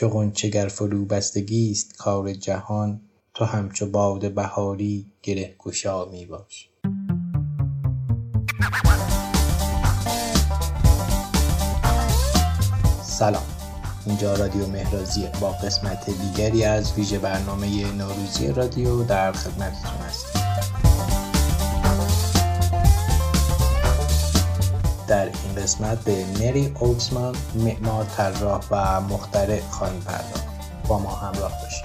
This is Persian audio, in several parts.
چو غنچه فرو بستگی است کار جهان تو همچو باد بهاری گره گشا می باش. سلام. اینجا رادیو مهرازی با قسمت دیگری از ویژه برنامه نوروزی رادیو در خدمتتون هستیم در این قسمت به مری معمار طراح و مخترع خواهیم پرداخت. با ما همراه باشید.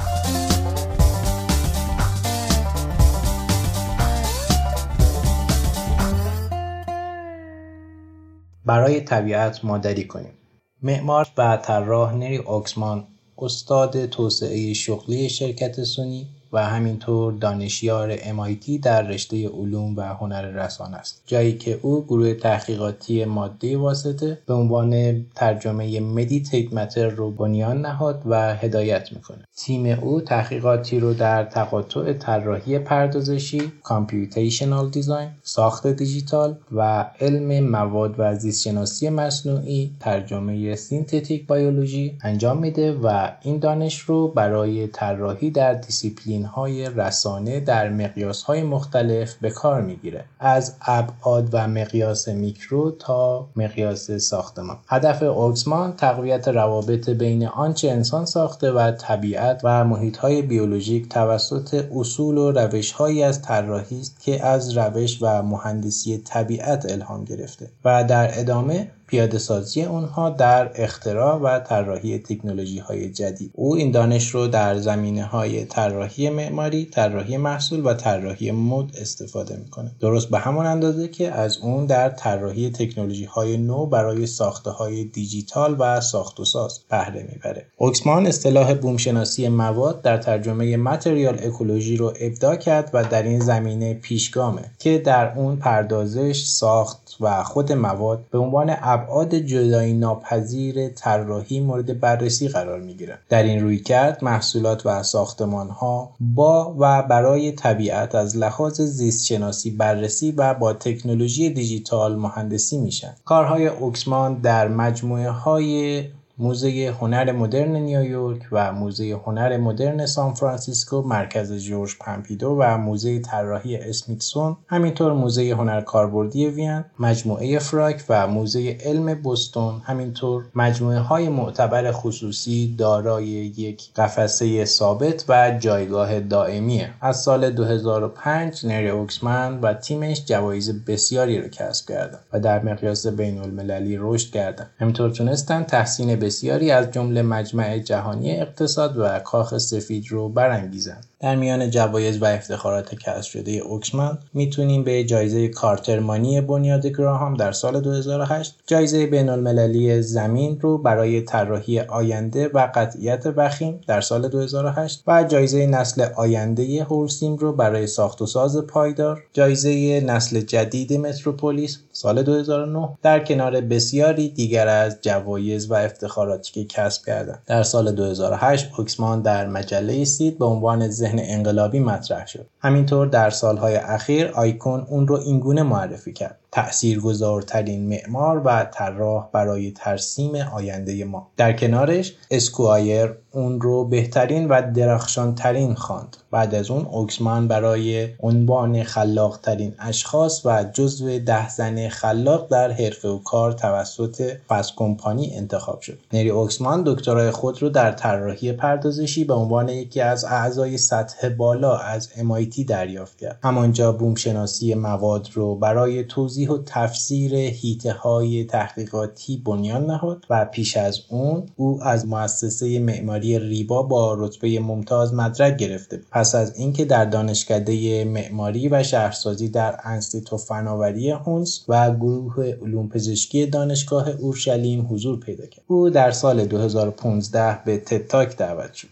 برای طبیعت مادری کنیم. معمار و طراح نری اوکسمان استاد توسعه شغلی شرکت سونی و همینطور دانشیار MIT در رشته علوم و هنر رسان است. جایی که او گروه تحقیقاتی ماده واسطه به عنوان ترجمه مدیتیت متر رو بنیان نهاد و هدایت می‌کنه تیم او تحقیقاتی رو در تقاطع طراحی پردازشی computational design ساخت دیجیتال و علم مواد و زیست‌شناسی مصنوعی ترجمه synthetic biology انجام میده و این دانش رو برای طراحی در دیسیپلین های رسانه در مقیاس های مختلف به کار می‌گیره از ابعاد و مقیاس میکرو تا مقیاس ساختمان. هدف اوکسمان تقویت روابط بین آنچه انسان ساخته و طبیعت و محیط های بیولوژیک توسط اصول و روش هایی از طراحی است که از روش و مهندسی طبیعت الهام گرفته و در ادامه پیاده سازی اونها در اختراع و طراحی تکنولوژی های جدید. او این دانش رو در زمینه های طراحی معماری طراحی محصول و طراحی مد استفاده می‌کنه. درست به همان اندازه که از اون در طراحی تکنولوژی های نو برای ساخته های دیجیتال و ساخت و ساز بهره می‌بره. اوکسمان اصطلاح بومشناسی مواد در ترجمه متریال اکولوژی رو ابداع کرد و در این زمینه پیشگامه که در اون پردازش ساخت و خود مواد به عنوان ابعاد جدایی ناپذیر طراحی مورد بررسی قرار می گیرند. در این رویکرد محصولات و ساختمان ها با و برای طبیعت از لحاظ زیست شناسی بررسی و با تکنولوژی دیجیتال مهندسی میشن. کارهای اوکسمان در مجموعه های موزه هنر مدرن نیویورک و موزه هنر مدرن سان فرانسیسکو مرکز جورج پمپیدو و موزه طراحی اسمیتسون همینطور موزه هنر کاربردی وین مجموعه فراک و موزه علم بوستون همینطور مجموعه های معتبر خصوصی دارای یک قفسه ثابت و جایگاه دائمیه. از سال 2005 نری اوکسمن و تیمش جوایز بسیاری رو کسب کردن و در مقیاس بین المللی رشد کردن. همینطور تونستن تحسین بسیاری از جمله مجمع جهانی اقتصاد و کاخ سفید رو برانگیزند. در میان جوایز و افتخارات کسب شده اوکسمن می‌تونیم به جایزه کارترمانی بنیاد گراهام در سال 2008 جایزه بین المللی زمین رو برای طراحی آینده و قطعیت وخیم در سال 2008 و جایزه نسل آینده هولسیم رو برای ساخت و ساز پایدار جایزه نسل جدید متروپولیس سال 2009 در کنار بسیاری دیگر از جوایز و افتخاراتی که کسب کردند در سال 2008 اوکسمان در مجله سید به عنوان ذهن انقلابی مطرح شد. همینطور در سالهای اخیر آیکون اون رو اینگونه معرفی کرد. تأثیرگذارترین معمار و طراح برای ترسیم آینده ما. در کنارش اسکوایر اون رو بهترین و درخشانترین خواند. بعد از اون اوکسمان برای عنوان خلاقترین اشخاص و جزو ده زن خلاق در حرفه و کار توسط فاست کمپانی انتخاب شد. نری اوکسمان دکترای خود رو در طراحی پردازشی به عنوان یکی از اعضای سطح بالا از MIT دریافت کرد. همانجا بوم شناسی مواد رو برای توضیح و تفسیر هیته های تحقیقاتی بنیان نهاد و پیش از اون او از مؤسسه معماری ریبا با رتبه ممتاز مدرک گرفته پس از اینکه در دانشکده معماری و شهرسازی در انستیتو فناوری هونس و گروه علوم پزشکی دانشگاه اورشلیم حضور پیدا کرد. او در سال 2015 به تتاک دعوت شد.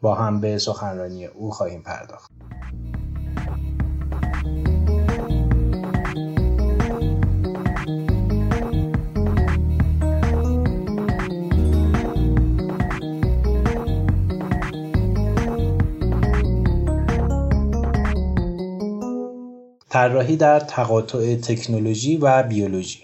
با هم به سخنرانی او خواهیم پرداخت. طراحی در تقاطع تکنولوژی و بیولوژی.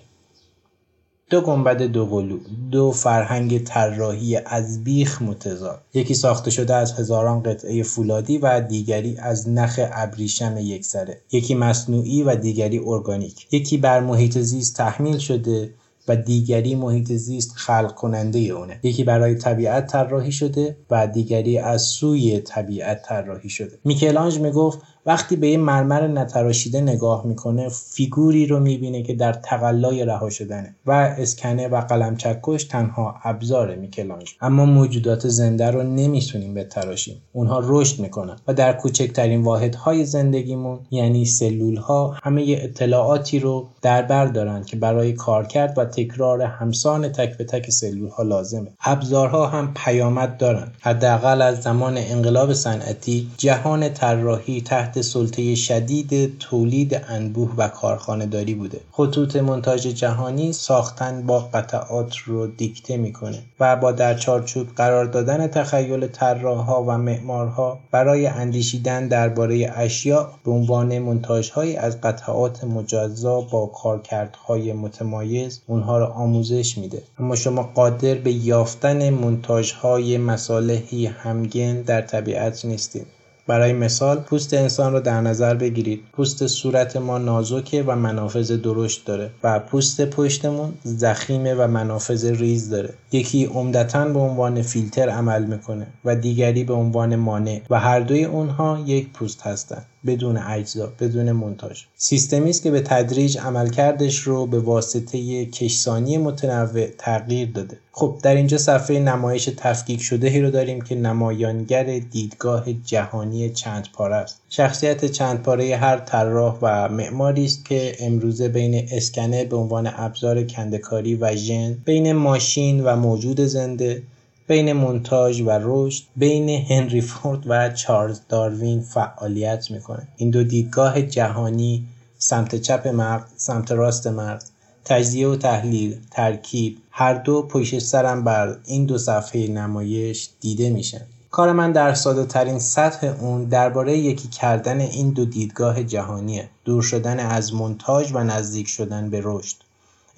دو گنبد دو قلو دو فرهنگ طراحی از بیخ متضاد. یکی ساخته شده از هزاران قطعه فولادی و دیگری از نخ ابریشم یکسره. یکی مصنوعی و دیگری ارگانیک. یکی بر محیط زیست تحمیل شده و دیگری محیط زیست خلق کننده اونه. یکی برای طبیعت طراحی شده و دیگری از سوی طبیعت طراحی شده. میکلانج می‌گفت وقتی به یه مرمر نتراشیده نگاه می‌کنه فیگوری رو می‌بینه که در تقلای رها شدنه و اسکنه و قلم چکش تنها ابزار میکلانج اما موجودات زنده رو نمی‌تونیم بتراشیم. اونها رشد می‌کنن و در کوچکترین واحدهای زندگیمون یعنی سلول ها همه اطلاعاتی رو در بر دارن که برای کارکرد و تکرار همسان تک به تک سلول ها لازمه. ابزارها هم پیامد دارن. حداقل از زمان انقلاب صنعتی جهان طراحی تحت سلطه شدید تولید انبوه و کارخانه داری بوده. خطوط منتاج جهانی ساختن با قطعات رو دیکته می‌کنه و با در چارچوب قرار دادن تخیل طراحها و معمارها برای اندیشیدن درباره اشیاء به عنوان منتاجهایی از قطعات مجزا با کارکردهای متمایز اونها را آموزش میده. اما شما قادر به یافتن منتاجهای مصالحی همگن در طبیعت نیستید. برای مثال پوست انسان را در نظر بگیرید. پوست صورت ما نازکه و منافذ درشت داره و پوست پشتمون زخیمه و منافذ ریز داره. یکی عمدتا به عنوان فیلتر عمل می‌کنه و دیگری به عنوان مانع و هر دوی اونها یک پوست هستند. بدون اجزا بدون منتاج سیستمی است که به تدریج عملکردش رو به واسطه کشسانی متنوع تغییر داده. خب در اینجا صفحه نمایش تفکیک شده رو داریم که نمایانگر دیدگاه جهانی چند پاره است. شخصیت چند پاره هر طراح و معماری است که امروزه بین اسکنه به عنوان ابزار کندکاری و ژن بین ماشین و موجود زنده بین مونتاژ و رشد بین هنری فورد و چارلز داروین فعالیت می‌کنه. این دو دیدگاه جهانی سمت چپ مغز سمت راست مغز تجزیه و تحلیل ترکیب هر دو پشت سرم بر این دو صفحه نمایش دیده میشن کار من در ساده ترین سطح اون درباره یکی کردن این دو دیدگاه جهانیه. دور شدن از مونتاژ و نزدیک شدن به رشد.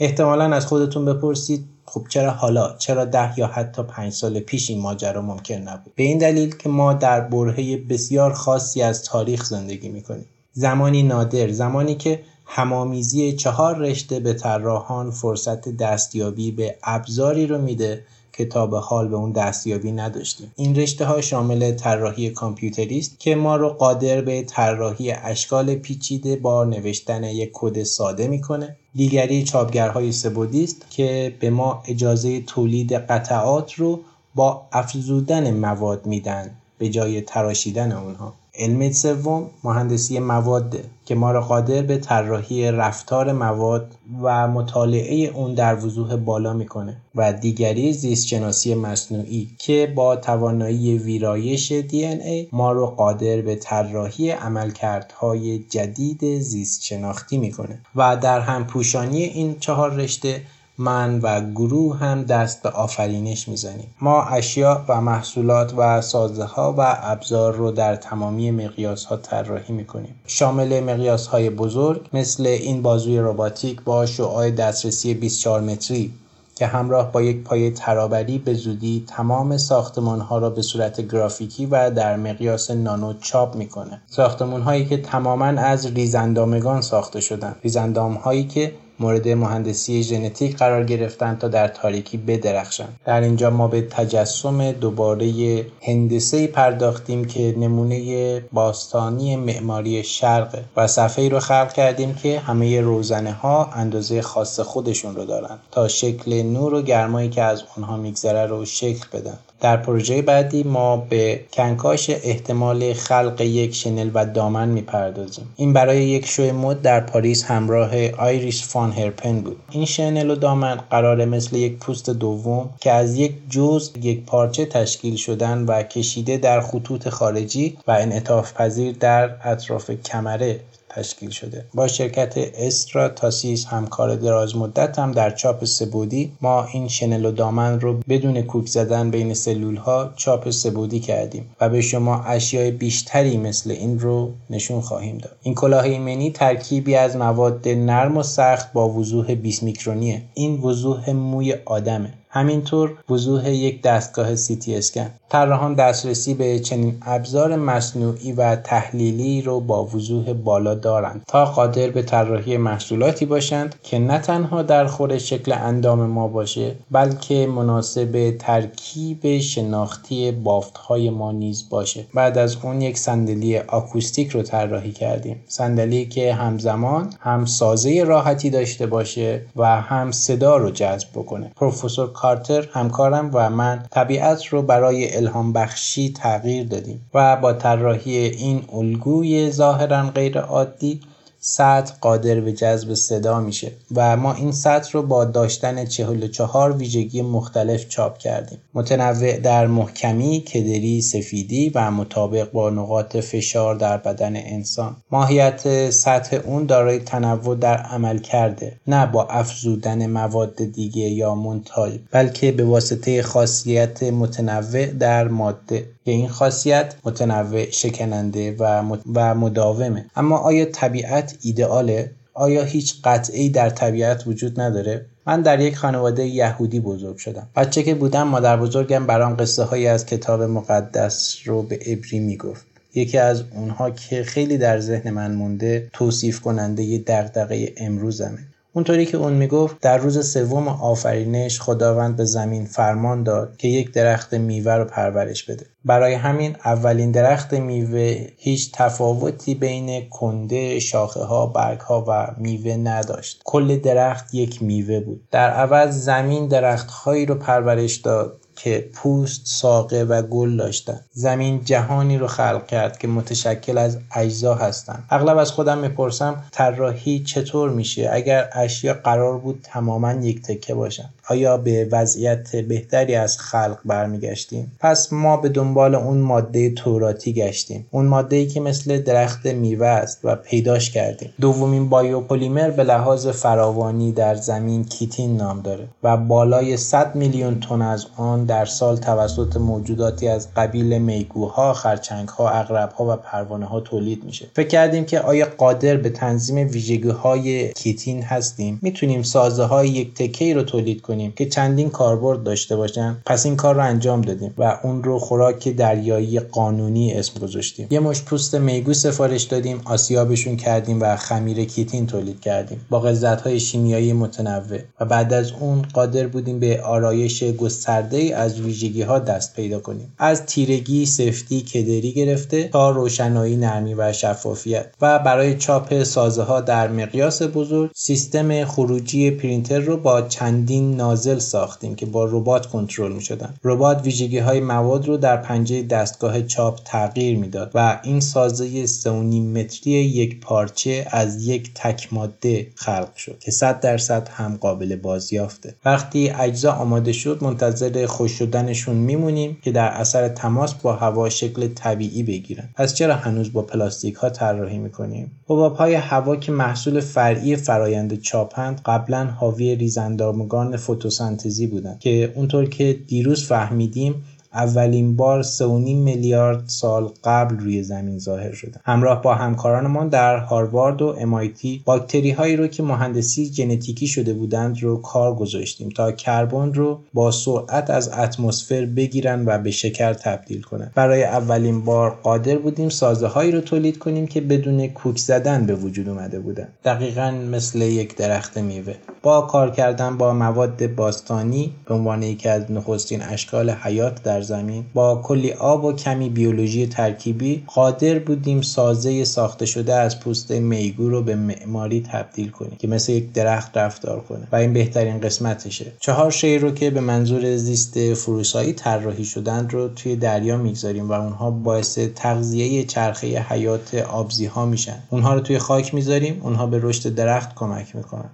احتمالا از خودتون بپرسید خب چرا حالا؟ چرا ده یا حتی پنج سال پیش این ماجرا ممکن نبود؟ به این دلیل که ما در برهه بسیار خاصی از تاریخ زندگی می‌کنیم. زمانی نادر زمانی که همامیزی چهار رشته به طراحان فرصت دستیابی به ابزاری رو میده که تا به حال به اون دستیابی نداشتیم. این رشته ها شامل طراحی کامپیوتری است که ما رو قادر به طراحی اشکال پیچیده با نوشتن یک کد ساده می‌کنه. دیگری چاپگرهای سبودی است که به ما اجازه تولید قطعات رو با افزودن مواد میدن به جای تراشیدن اونها. علم سوم مهندسی مواد که ما را قادر به طراحی رفتار مواد و مطالعه اون در وضوح بالا می‌کنه. و دیگری زیست شناسی مصنوعی که با توانایی ویرایش دی ای ما رو قادر به طراحی عملکردهای جدید زیست شناختی می‌کنه. و در هم پوشانی این چهار رشته من و گروه هم دست به آفرینش می‌زنیم. ما اشیاء و محصولات و سازه ها و ابزار رو در تمامی مقیاس ها طراحی می‌کنیم. شامل مقیاس های بزرگ مثل این بازوی رباتیک با شعاع دسترسی 24 متری که همراه با یک پایه ترابری به زودی تمام ساختمان ها را به صورت گرافیکی و در مقیاس نانو چاپ می‌کنه. ساختمان هایی که تماما از ریزندامگان ساخته شدن. ریزندام هایی که مورد مهندسی ژنتیک قرار گرفتن تا در تاریکی بدرخشند. در اینجا ما به تجسم دوباره هندسه پرداختیم که نمونه باستانی معماری شرق و صفحه رو خلق کردیم که همه روزنه ها اندازه خاص خودشون رو دارن تا شکل نور و گرمایی که از اونها میگذره رو شکل بدن. در پروژه بعدی ما به کنکاش احتمال خلق یک شنل و دامن می‌پردازیم. این برای یک شو مد در پاریس همراه آیریس فان هرپن بود. این شنل و دامن قرار مثل یک پوست دوم که از یک جزء یک پارچه تشکیل شدن و کشیده در خطوط خارجی و انعطاف پذیر در اطراف کمره تشکیل شده. با شرکت استراتاسیس همکار دراز مدت هم در چاپ سه‌بعدی ما این شنل و دامن رو بدون کوک زدن بین سلول ها چاپ سه‌بعدی کردیم و به شما اشیاء بیشتری مثل این رو نشون خواهیم داد. این کلاه ایمنی ترکیبی از مواد نرم و سخت با وضوح 20 میکرونیه. این وضوح موی آدمه. همینطور وضوح یک دستگاه سی تی اسکن. طراحان دسترسی به چنین ابزار مصنوعی و تحلیلی رو با وضوح بالا دارند تا قادر به طراحی محصولاتی باشند که نه تنها در خور شکل اندام ما باشه بلکه مناسب ترکیب شناختی بافت های ما نیز باشه. بعد از اون یک صندلی آکوستیک رو طراحی کردیم. صندلی که همزمان هم سازه راحتی داشته باشه و هم صدا رو جذب بکنه. پروفسور کارتر همکارم و من طبیعت رو برای الهام بخشی تغییر دادیم و با طراحی این الگوی ظاهرا غیر عادی سطح قادر به جذب صدا میشه و ما این سطح رو با داشتن 44 ویژگی مختلف چاپ کردیم. متنوع در محکمی، کدری، سفیدی و مطابق با نقاط فشار در بدن انسان. ماهیت سطح اون دارای تنوع در عمل کرده نه با افزودن مواد دیگه یا منتاج بلکه به واسطه خاصیت متنوع در ماده. که این خاصیت متنوع شکننده و, و مداومه. اما آیا طبیعت ایدئاله؟ آیا هیچ قطعی در طبیعت وجود نداره؟ من در یک خانواده یهودی بزرگ شدم. بچه که بودم مادر بزرگم برام قصه هایی از کتاب مقدس رو به ابری می‌گفت. یکی از اونها که خیلی در ذهن من مونده توصیف کننده ی دغدغه امروزمه. اونطوری که اون می‌گفت در روز سوم آفرینش خداوند به زمین فرمان داد که یک درخت میوه رو پرورش بده. برای همین اولین درخت میوه هیچ تفاوتی بین کنده شاخه ها برگ ها و میوه نداشت. کل درخت یک میوه بود. در عوض زمین درخت هایی رو پرورش داد که پوست، ساقه و گل داشتن. زمین جهانی رو خلق کرد که متشکل از اجزا هستند اغلب از خودم می‌پرسم طراحی چطور میشه؟ اگر اشیا قرار بود تماما یک تکه باشن. آیا به وضعیت بهتری از خلق برمیگشتیم؟ پس ما به دنبال اون ماده توراتی گشتیم. اون ماده ای که مثل درخت میوه است و پیداش کردیم. دومین بایوپلیمر به لحاظ فراوانی در زمین کیتین نام داره و بالای 100 میلیون تن از آن در سال توسط موجوداتی از قبیل میگوها، خرچنگها، اغربها و پروانه ها تولید میشه. فکر کردیم که آیا قادر به تنظیم ویژگی های کیتین هستیم؟ می‌تونیم سازه های یک تکه رو تولید کنیم که چندین کاربرد داشته باشن؟ پس این کار رو انجام دادیم و اون رو خوراک دریایی قانونی اسم گذاشتیم. یه مش پوست میگو سفارش دادیم، آسیابشون کردیم و خمیر کیتین تولید کردیم با غلظت های شیمیایی متنوع و بعد از اون قادر بودیم به آرایش گسترده از ویژگی ها دست پیدا کنیم. از تیرگی سفتی کدری گرفته تا روشنایی نرمی و شفافیت. و برای چاپ سازه ها در مقیاس بزرگ سیستم خروجی پرینتر رو با چندین نازل ساختیم که با ربات کنترل می شدن ربات ویژگی های مواد رو در پنجه دستگاه چاپ تغییر می‌داد و این سازه سونی متری یک پارچه از یک تک ماده خلق شد که 100 درصد هم قابل بازیافته. وقتی اجزا آماده شد منتظر خوش شدنشون میمونیم که در اثر تماس با هوا شکل طبیعی بگیرن. پس چرا هنوز با پلاستیک ها طراحی می‌کنیم؟ حباب های هوا که محصول فرعی فرایند چاپند قبلا حاوی ریزندامگان فتوسنتزی بودند که اونطور که دیروز فهمیدیم اولین بار 3.5 میلیارد سال قبل روی زمین ظاهر شده. همراه با همکارانمان در هاروارد و MIT باکتری هایی رو که مهندسی ژنتیکی شده بودند رو کار گذاشتیم تا کربن رو با سرعت از اتمسفر بگیرن و به شکر تبدیل کنن. برای اولین بار قادر بودیم سازه هایی رو تولید کنیم که بدون کوک زدن به وجود اومده بودن. دقیقا مثل یک درخت میوه. با کار کردن با مواد باستانی به عنوان یکی از نخستین اشکال حیات در زمین با کلی آب و کمی بیولوژی ترکیبی قادر بودیم سازه ساخته شده از پوست میگو رو به معماری تبدیل کنیم که مثل یک درخت رفتار کنه و این بهترین قسمتشه. چهار شی رو که به منظور زیست فروسایی طراحی شدن رو توی دریا می‌گذاریم و اونها باعث تغذیه چرخه حیات آبزی ها میشن. اونها رو توی خاک می‌ذاریم اونها به رشد درخت کمک می‌کنن.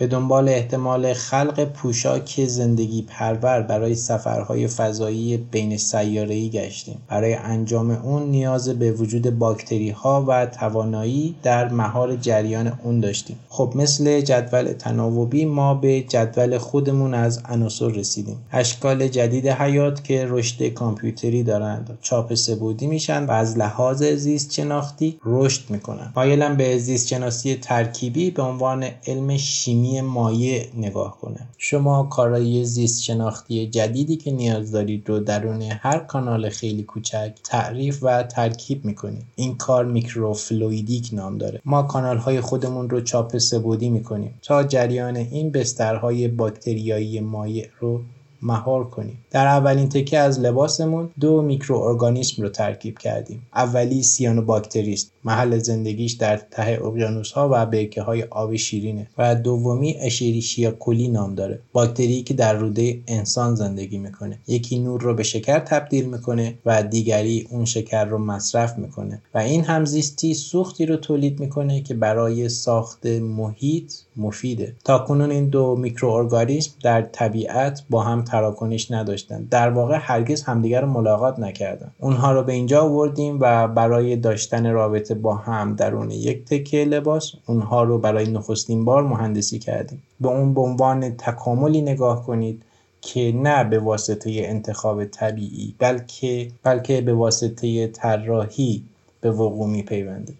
به دنبال احتمال خلق پوشاک زندگی پرور برای سفرهای فضایی بین سیاره‌ای گشتیم. برای انجام اون نیاز به وجود باکتری ها و توانایی در مهار جریان اون داشتیم. خب مثل جدول تناوبی ما به جدول خودمون از عناصر رسیدیم. اشکال جدید حیات که رشد کامپیوتری دارند. چاپ سه‌بعدی میشن و از لحاظ زیست شناختی رشد می‌کنن. مایلم به زیست شناسی ترکیبی به عنوان علم شیمی مایع نگاه کنم. شما کارایی زیست شناختی جدیدی که نیاز دارید رو درون هر کانال خیلی کوچک تعریف و ترکیب می‌کنید. این کار microfluidic نام داره. ما کانال های خودمون رو چاپ سبودی می‌کنیم تا جریان این بسترهای باکتریایی مایع رو مهار کنیم. در اولین تکه از لباسمون دو میکروارگانیسم رو ترکیب کردیم. اولی سیانوباکتری است محل زندگیش در ته اقیانوس ها و برکه های آب شیرینه و دومی اشیریشیا کولی نام داره. باکتری که در روده انسان زندگی می‌کنه. یکی نور رو به شکر تبدیل می‌کنه و دیگری اون شکر رو مصرف می‌کنه. و این همزیستی سوختی رو تولید می‌کنه که برای ساخت محیط مفیده. تا کنون این دو میکروارگانیسم در طبیعت با هم تراکنش نداشتن در واقع هرگز همدیگر ملاقات نکردن اونها رو به اینجا آوردیم و برای داشتن رابطه با هم درون یک تکه لباس اونها رو برای نخستین بار مهندسی کردیم. به اون به عنوان تکاملی نگاه کنید که نه به واسطه انتخاب طبیعی بلکه بلکه به واسطه طراحی به وقوع میپیونده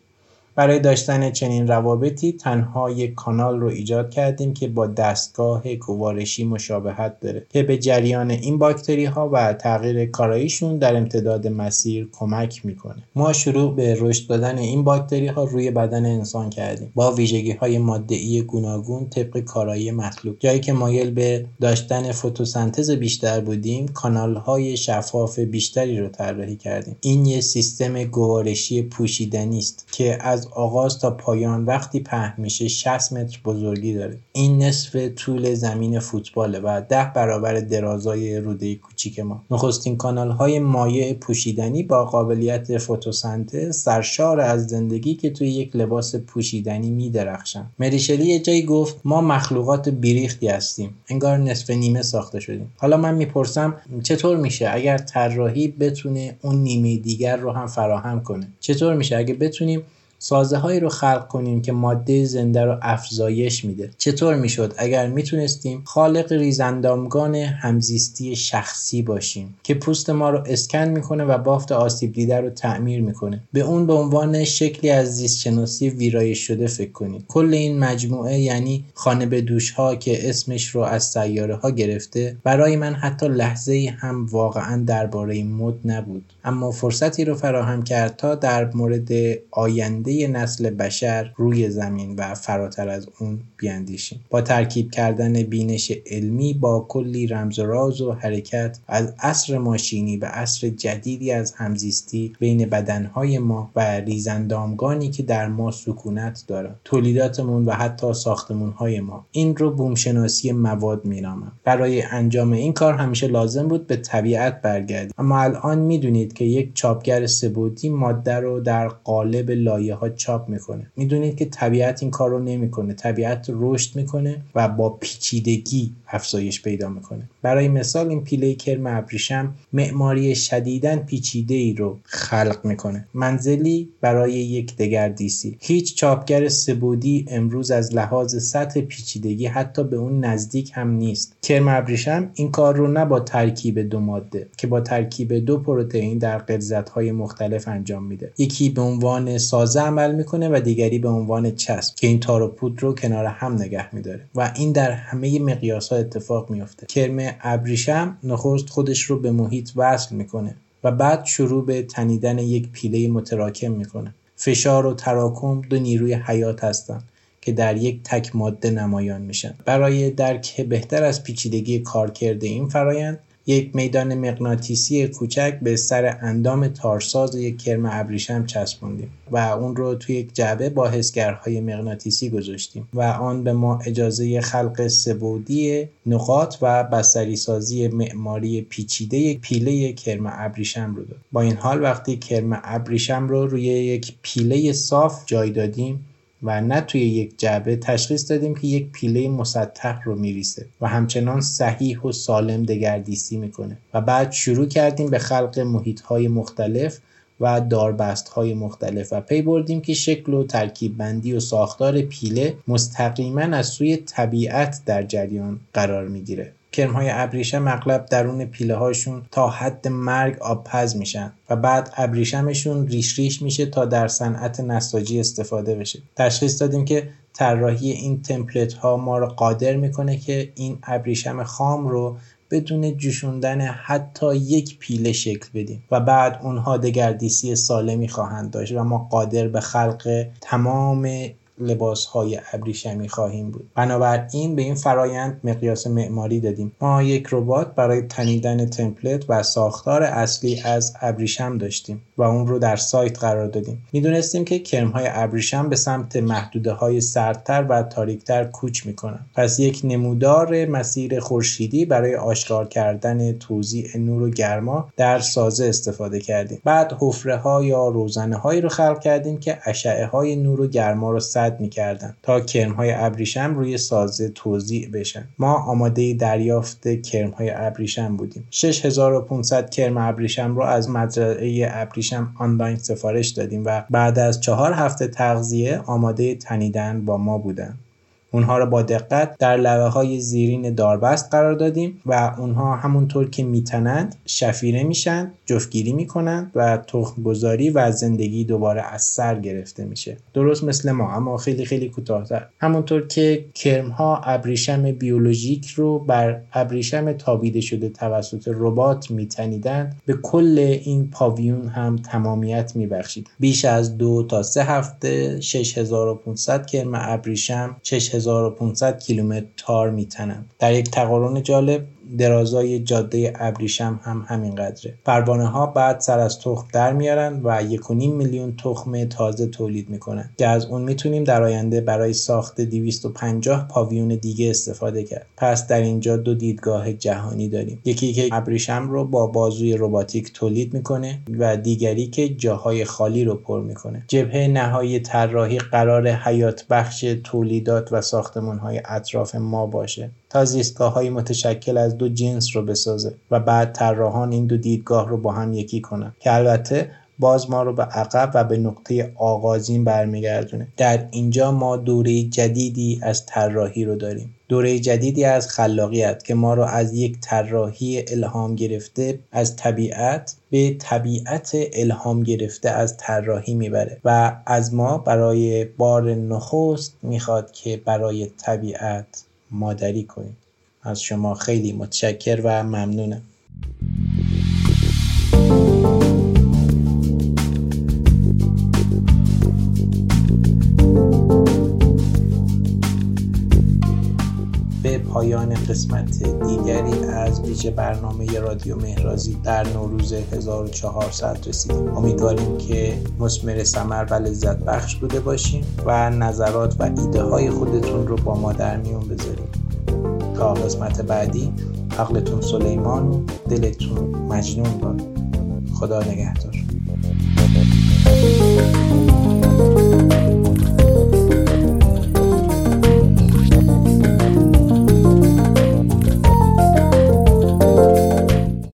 برای داشتن چنین روابطی تنها یک کانال رو ایجاد کردیم که با دستگاه گوارشی مشابهت داره. که به جریان این باکتری ها و تغییر کاراییشون در امتداد مسیر کمک می‌کنه. ما شروع به رشد دادن این باکتری ها روی بدن انسان کردیم. با ویژگی های ماده گوناگون طبق کارایی مطلوب جایی که مایل به داشتن فتوسنتز بیشتر بودیم کانال های شفاف بیشتری رو طراحی کردیم. این یه سیستم گوارشی پوشیدنی است که از آغاز تا پایان وقتی پهن میشه 60 متر بزرگی داره. این نصف طول زمین فوتباله و ده برابر درازای روده کوچیک ما. نخستین کانال های مایع پوشیدنی با قابلیت فتوسنتز سرشار از زندگی که توی یک لباس پوشیدنی میدرخشن. مریشلی یه جایی گفت ما مخلوقات بیریختی هستیم. انگار نصف نیمه ساخته شدیم. حالا من می‌پرسم چطور میشه اگر طراحی بتونه اون نیمه دیگر رو هم فراهم کنه؟ چطور میشه اگه بتونیم سازه هایی رو خلق کنیم که ماده زنده رو افزایش میده. چطور می‌شد؟ اگر می‌تونستیم خالق ریزندامگان همزیستی شخصی باشیم که پوست ما رو اسکن می‌کنه و بافت آسیب دیده رو تعمیر می‌کنه. به اون به عنوان شکلی از زیست شناسی ویرایش شده فکر کنید. کل این مجموعه یعنی خانه به دوش ها که اسمش رو از سیاره ها گرفته برای من حتی لحظه هم واقعا درباره مد نبود. اما فرصتی رو فراهم کرد تا در مورد آینده نسل بشر روی زمین و فراتر از اون بیاندیشیم. با ترکیب کردن بینش علمی با کلی رمز و راز و حرکت از عصر ماشینی به عصر جدیدی از همزیستی بین بدنهای ما و ریزندامگانی که در ما سکونت دارد تولیداتمون و حتی ساختمونهای ما. این رو بومشناسی مواد مینامم برای انجام این کار همیشه لازم بود به طبیعت برگردیم. اما الان می‌دونید که یک چاپگر سبودی ماده رو در قالب لایه ها چاپ می‌کنه. می‌دونید که طبیعت این کار رو نمی‌کنه. طبیعت رشد می‌کنه و با پیچیدگی افزایش پیدا می‌کنه. برای مثال این پیله کرم ابریشم معماری شدیدن پیچیده ای رو خلق می‌کنه. منزلی برای یک دگردیسی. هیچ چاپگر سبودی امروز از لحاظ سطح پیچیدگی حتی به اون نزدیک هم نیست. کرم ابریشم این کار رو نه با ترکیب دو ماده که با ترکیب دو پروتئین در غلظت های مختلف انجام میده. یکی به عنوان سازه عمل می‌کنه و دیگری به عنوان چسب که این تار و پود رو کنار هم نگه میداره. و این در همه مقیاس ها اتفاق میفته کرم ابریشم نخست خودش رو به محیط وصل می‌کنه و بعد شروع به تنیدن یک پیله متراکم می‌کنه. فشار و تراکم دو نیروی حیات هستند که در یک تک ماده نمایان میشن. برای درک بهتر از پیچیدگی کارکرد این فرایند یک میدان مغناطیسی کوچک به سر اندام تارساز یک کرم ابریشم چسبوندیم و اون رو توی یک جعبه با حسگرهای مغناطیسی گذاشتیم و آن به ما اجازه خلق سبودی نقاط و بستری سازی معماری پیچیده پیله کرم ابریشم رو داد. با این حال وقتی کرم ابریشم رو روی یک پیله صاف جای دادیم و نه توی یک جعبه تشخیص دادیم که یک پیله مسطح رو میریسه و همچنان صحیح و سالم دگردیسی می‌کنه. و بعد شروع کردیم به خلق محیط های مختلف و داربست های مختلف و پی بردیم که شکل و ترکیب بندی و ساختار پیله مستقیما از سوی طبیعت در جریان قرار می‌گیره. کرم های ابریشم اغلب درون پیله هاشون تا حد مرگ آبپز میشن و بعد ابریشمشون ریش ریش میشه تا در صنعت نساجی استفاده بشه. تشخیص دادیم که طراحی این تمپلت ها ما رو قادر می‌کنه که این ابریشم خام رو بدون جوشوندن حتی یک پیله شکل بدیم و بعد اونها دگردیسی سالمی خواهند داشت و ما قادر به خلق تمام لباس های ابریشمی خواهیم بود. بنابراین به این فرایند مقیاس معماری دادیم. ما یک ربات برای تنیدن تمپلت و ساختار اصلی از ابریشم داشتیم و اون رو در سایت قرار دادیم. می‌دونستیم که کرم های ابریشم به سمت محدوده های سردتر و تاریکتر کوچ می‌کنن. پس یک نمودار مسیر خورشیدی برای آشکار کردن توزیع نور و گرما در سازه استفاده کردیم. بعد حفره ها یا روزنه هایی رو خلق کردیم که اشعه های نور و گرما رو صد می‌کردن تا کرم های ابریشم روی سازه توزیع بشن. ما آماده دریافت کرم های ابریشم بودیم. 6500 کرم ابریشم رو از مزرعه ابریشم آنلاین سفارش دادیم و بعد از چهار هفته تغذیه آماده تنیدن با ما بودند اونها را با دقت در لبه های زیرین داربست قرار دادیم و اونها همونطور که میتنند شفیره میشن جفتگیری می‌کنند و تخم گذاری و زندگی دوباره از سر گرفته میشه. درست مثل ما اما خیلی خیلی کوتاهتر. همونطور که کرم ها ابریشم بیولوژیک رو بر ابریشم تابیده شده توسط ربات میتنیدند به کل این پاویون هم تمامیت میبخشید. بیش از دو تا سه هفته 6500 کرم ابریشم 1500 کیلومتر تار میتنند در یک تقارن جالب درازای جاده ابریشم هم همین قدره پروانه ها بعد سر از تخم در میارن و 1.5 میلیون تخم تازه تولید می‌کنن که از اون می‌تونیم در آینده برای ساخت 250 پاویون دیگه استفاده کرد. پس در اینجا دو دیدگاه جهانی داریم. یکی که ابریشم رو با بازوی رباتیک تولید می‌کنه و دیگری که جاهای خالی رو پر می‌کنه. جبهه نهایی طراحی قرار حیات بخش تولیدات و ساختمان های اطراف ما باشه. تا زیستگاه های متشکل از دو جنس رو بسازه و بعد طراحان این دو دیدگاه رو با هم یکی کنن. که البته باز ما رو به عقب و به نقطه آغازین برمیگردونه. در اینجا ما دوره جدیدی از طراحی رو داریم. دوره جدیدی از خلاقیت که ما رو از یک طراحی الهام گرفته از طبیعت به طبیعت الهام گرفته از طراحی می‌بره و از ما برای بار نخست می‌خواد که برای طبیعت مادری کنید. از شما خیلی متشکر و ممنونم. قسمت دیگری از ویژه برنامه رادیو مهرازی در نوروز 1400 رسیدیم. امیدواریم که مسمر سمر و لذت بخش بوده باشیم و نظرات و ایده های خودتون رو با ما در میون بذاریم. تا قسمت بعدی عقلتون سلیمان دلتون مجنون باد. خدا نگهدار.